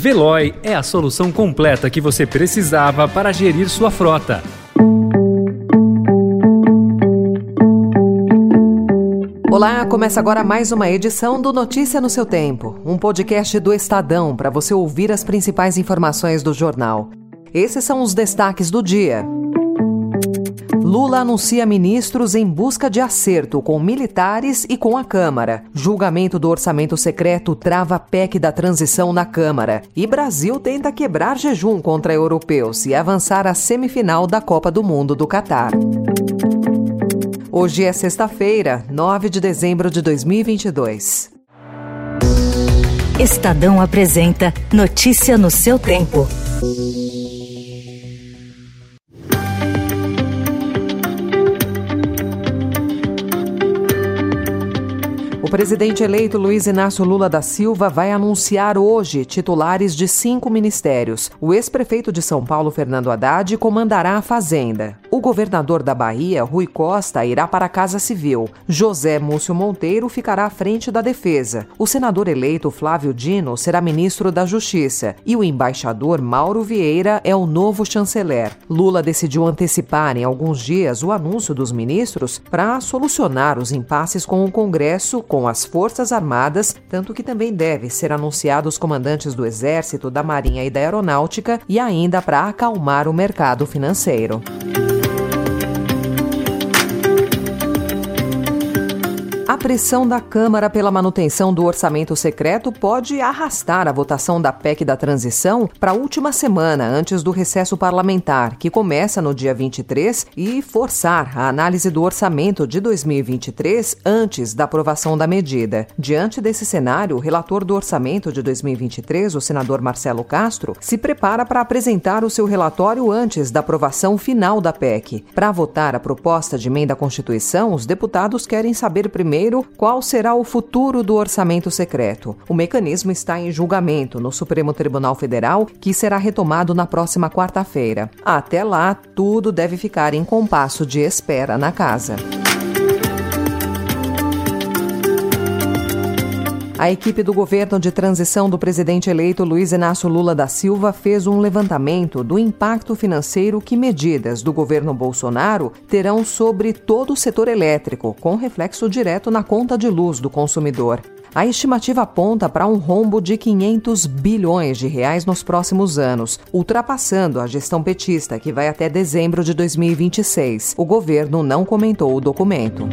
Veloy é a solução completa que você precisava para gerir sua frota. Olá, começa agora mais uma edição do Notícia no seu Tempo, um podcast do Estadão para você ouvir as principais informações do jornal. Esses são os destaques do dia. Lula anuncia ministros em busca de acerto com militares e com a Câmara. Julgamento do orçamento secreto trava PEC da transição na Câmara. E Brasil tenta quebrar jejum contra europeus e avançar à semifinal da Copa do Mundo do Catar. Hoje é sexta-feira, 9 de dezembro de 2022. Estadão apresenta Notícia no seu tempo. O presidente eleito Luiz Inácio Lula da Silva vai anunciar hoje titulares de cinco ministérios. O ex-prefeito de São Paulo, Fernando Haddad, comandará a Fazenda. O governador da Bahia, Rui Costa, irá para a Casa Civil. José Múcio Monteiro ficará à frente da Defesa. O senador eleito Flávio Dino será ministro da Justiça. E o embaixador Mauro Vieira é o novo chanceler. Lula decidiu antecipar em alguns dias o anúncio dos ministros para solucionar os impasses com o Congresso, com as Forças Armadas, tanto que também deve ser anunciado os comandantes do Exército, da Marinha e da Aeronáutica e ainda para acalmar o mercado financeiro. A pressão da Câmara pela manutenção do orçamento secreto pode arrastar a votação da PEC da transição para a última semana antes do recesso parlamentar, que começa no dia 23, e forçar a análise do orçamento de 2023 antes da aprovação da medida. Diante desse cenário, o relator do orçamento de 2023, o senador Marcelo Castro, se prepara para apresentar o seu relatório antes da aprovação final da PEC. Para votar a proposta de emenda à Constituição, os deputados querem saber primeiro Primeiro, qual será o futuro do orçamento secreto? O mecanismo está em julgamento no Supremo Tribunal Federal, que será retomado na próxima quarta-feira. Até lá, tudo deve ficar em compasso de espera na casa. A equipe do governo de transição do presidente eleito Luiz Inácio Lula da Silva fez um levantamento do impacto financeiro que medidas do governo Bolsonaro terão sobre todo o setor elétrico, com reflexo direto na conta de luz do consumidor. A estimativa aponta para um rombo de 500 bilhões de reais nos próximos anos, ultrapassando a gestão petista, que vai até dezembro de 2026. O governo não comentou o documento.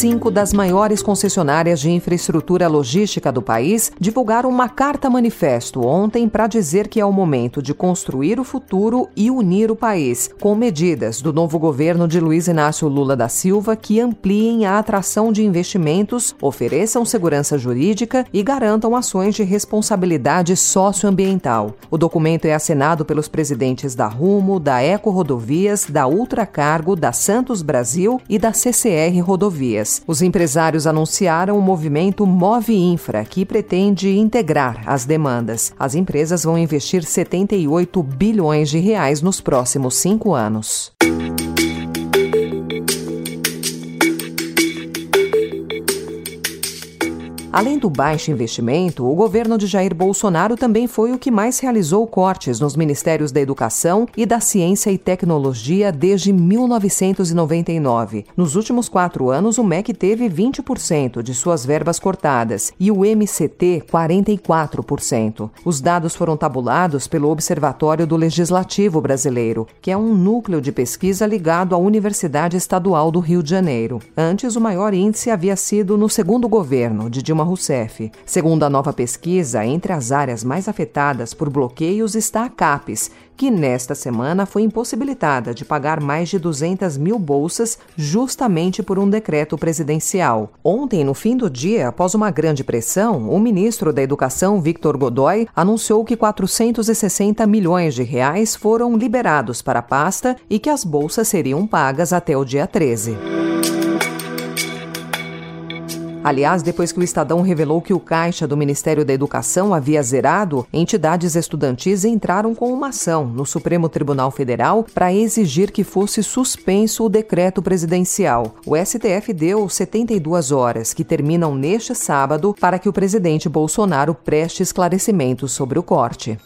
Cinco das maiores concessionárias de infraestrutura logística do país divulgaram uma carta-manifesto ontem para dizer que é o momento de construir o futuro e unir o país, com medidas do novo governo de Luiz Inácio Lula da Silva que ampliem a atração de investimentos, ofereçam segurança jurídica e garantam ações de responsabilidade socioambiental. O documento é assinado pelos presidentes da Rumo, da Eco Rodovias, da Ultracargo, da Santos Brasil e da CCR Rodovias. Os empresários anunciaram o movimento Move Infra, que pretende integrar as demandas. As empresas vão investir 78 bilhões de reais nos próximos cinco anos. Além do baixo investimento, o governo de Jair Bolsonaro também foi o que mais realizou cortes nos ministérios da Educação e da Ciência e Tecnologia desde 1999. Nos últimos quatro anos, o MEC teve 20% de suas verbas cortadas e o MCT 44%. Os dados foram tabulados pelo Observatório do Legislativo Brasileiro, que é um núcleo de pesquisa ligado à Universidade Estadual do Rio de Janeiro. Antes, o maior índice havia sido no segundo governo, de Dilma Dilma Rousseff. Segundo a nova pesquisa, entre as áreas mais afetadas por bloqueios está a CAPES, que nesta semana foi impossibilitada de pagar mais de 200 mil bolsas justamente por um decreto presidencial. Ontem, no fim do dia, após uma grande pressão, o ministro da Educação, Victor Godoy, anunciou que 460 milhões de reais foram liberados para a pasta e que as bolsas seriam pagas até o dia 13. Aliás, depois que o Estadão revelou que o caixa do Ministério da Educação havia zerado, entidades estudantis entraram com uma ação no Supremo Tribunal Federal para exigir que fosse suspenso o decreto presidencial. O STF deu 72 horas, que terminam neste sábado, para que o presidente Bolsonaro preste esclarecimentos sobre o corte.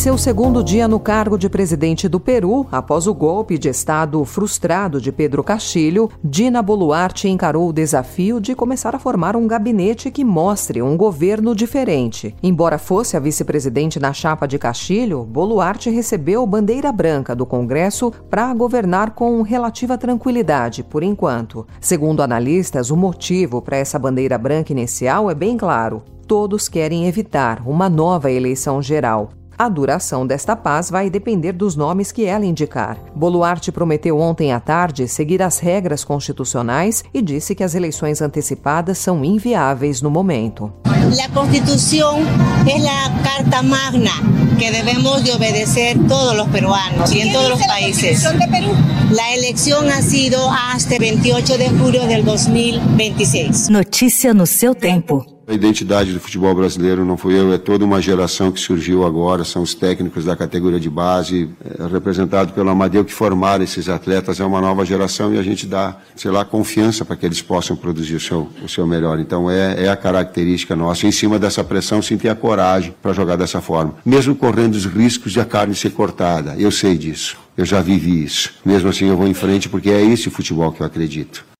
Seu segundo dia no cargo de presidente do Peru, após o golpe de Estado frustrado de Pedro Castilho, Dina Boluarte encarou o desafio de começar a formar um gabinete que mostre um governo diferente. Embora fosse a vice-presidente na chapa de Castilho, Boluarte recebeu bandeira branca do Congresso para governar com relativa tranquilidade, por enquanto. Segundo analistas, o motivo para essa bandeira branca inicial é bem claro todos querem evitar uma nova eleição geral. A duração desta paz vai depender dos nomes que ela indicar. Boluarte prometeu ontem à tarde seguir as regras constitucionais e disse que as eleições antecipadas são inviáveis no momento. A Constituição é a carta magna que devemos de obedecer todos os peruanos e em todos os países. A eleição ha sido hasta 28 de julho de 2026. Notícia no seu tempo. A identidade do futebol brasileiro não fui eu, é toda uma geração que surgiu agora, são os técnicos da categoria de base, é, representado pelo Amadeu, que formaram esses atletas, é uma nova geração e a gente dá, sei lá, confiança para que eles possam produzir o seu, o seu melhor. Então é, é a característica nossa, em cima dessa pressão, sim ter a coragem para jogar dessa forma. Mesmo correndo os riscos de a carne ser cortada, eu sei disso, eu já vivi isso. Mesmo assim eu vou em frente porque é esse futebol que eu acredito.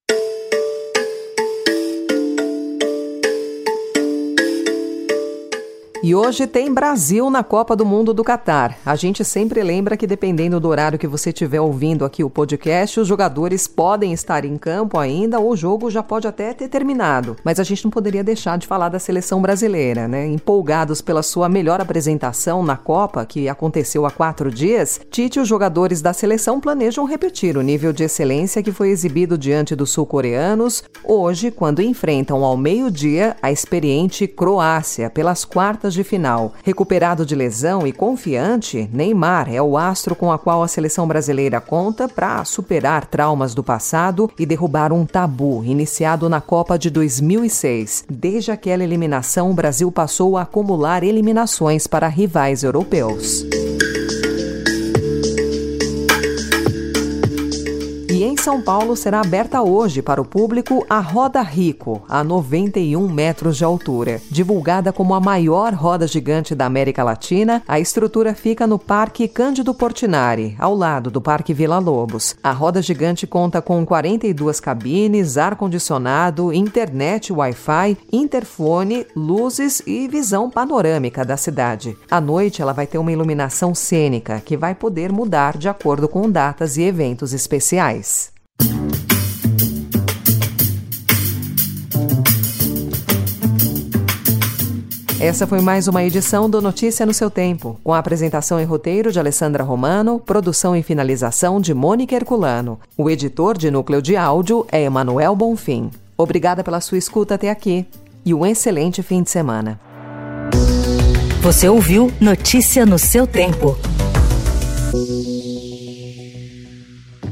E hoje tem Brasil na Copa do Mundo do Catar. A gente sempre lembra que, dependendo do horário que você estiver ouvindo aqui o podcast, os jogadores podem estar em campo ainda ou o jogo já pode até ter terminado. Mas a gente não poderia deixar de falar da seleção brasileira, né? Empolgados pela sua melhor apresentação na Copa, que aconteceu há quatro dias, Tite e os jogadores da seleção planejam repetir o nível de excelência que foi exibido diante dos sul-coreanos hoje, quando enfrentam ao meio-dia a experiente Croácia pelas quartas quartas de final. Recuperado de lesão e confiante, Neymar é o astro com a qual a seleção brasileira conta para superar traumas do passado e derrubar um tabu iniciado na Copa de 2006. Desde aquela eliminação, o Brasil passou a acumular eliminações para rivais europeus. São Paulo será aberta hoje para o público a Roda Rico, a 91 metros de altura. Divulgada como a maior roda gigante da América Latina, a estrutura fica no Parque Cândido Portinari, ao lado do Parque Vila Lobos. A roda gigante conta com 42 cabines, ar-condicionado, internet Wi-Fi, interfone, luzes e visão panorâmica da cidade. À noite, ela vai ter uma iluminação cênica que vai poder mudar de acordo com datas e eventos especiais. Essa foi mais uma edição do Notícia no seu Tempo, com a apresentação e roteiro de Alessandra Romano, produção e finalização de Mônica Herculano. O editor de núcleo de áudio é Emanuel Bonfim. Obrigada pela sua escuta até aqui e um excelente fim de semana. Você ouviu Notícia no seu Tempo.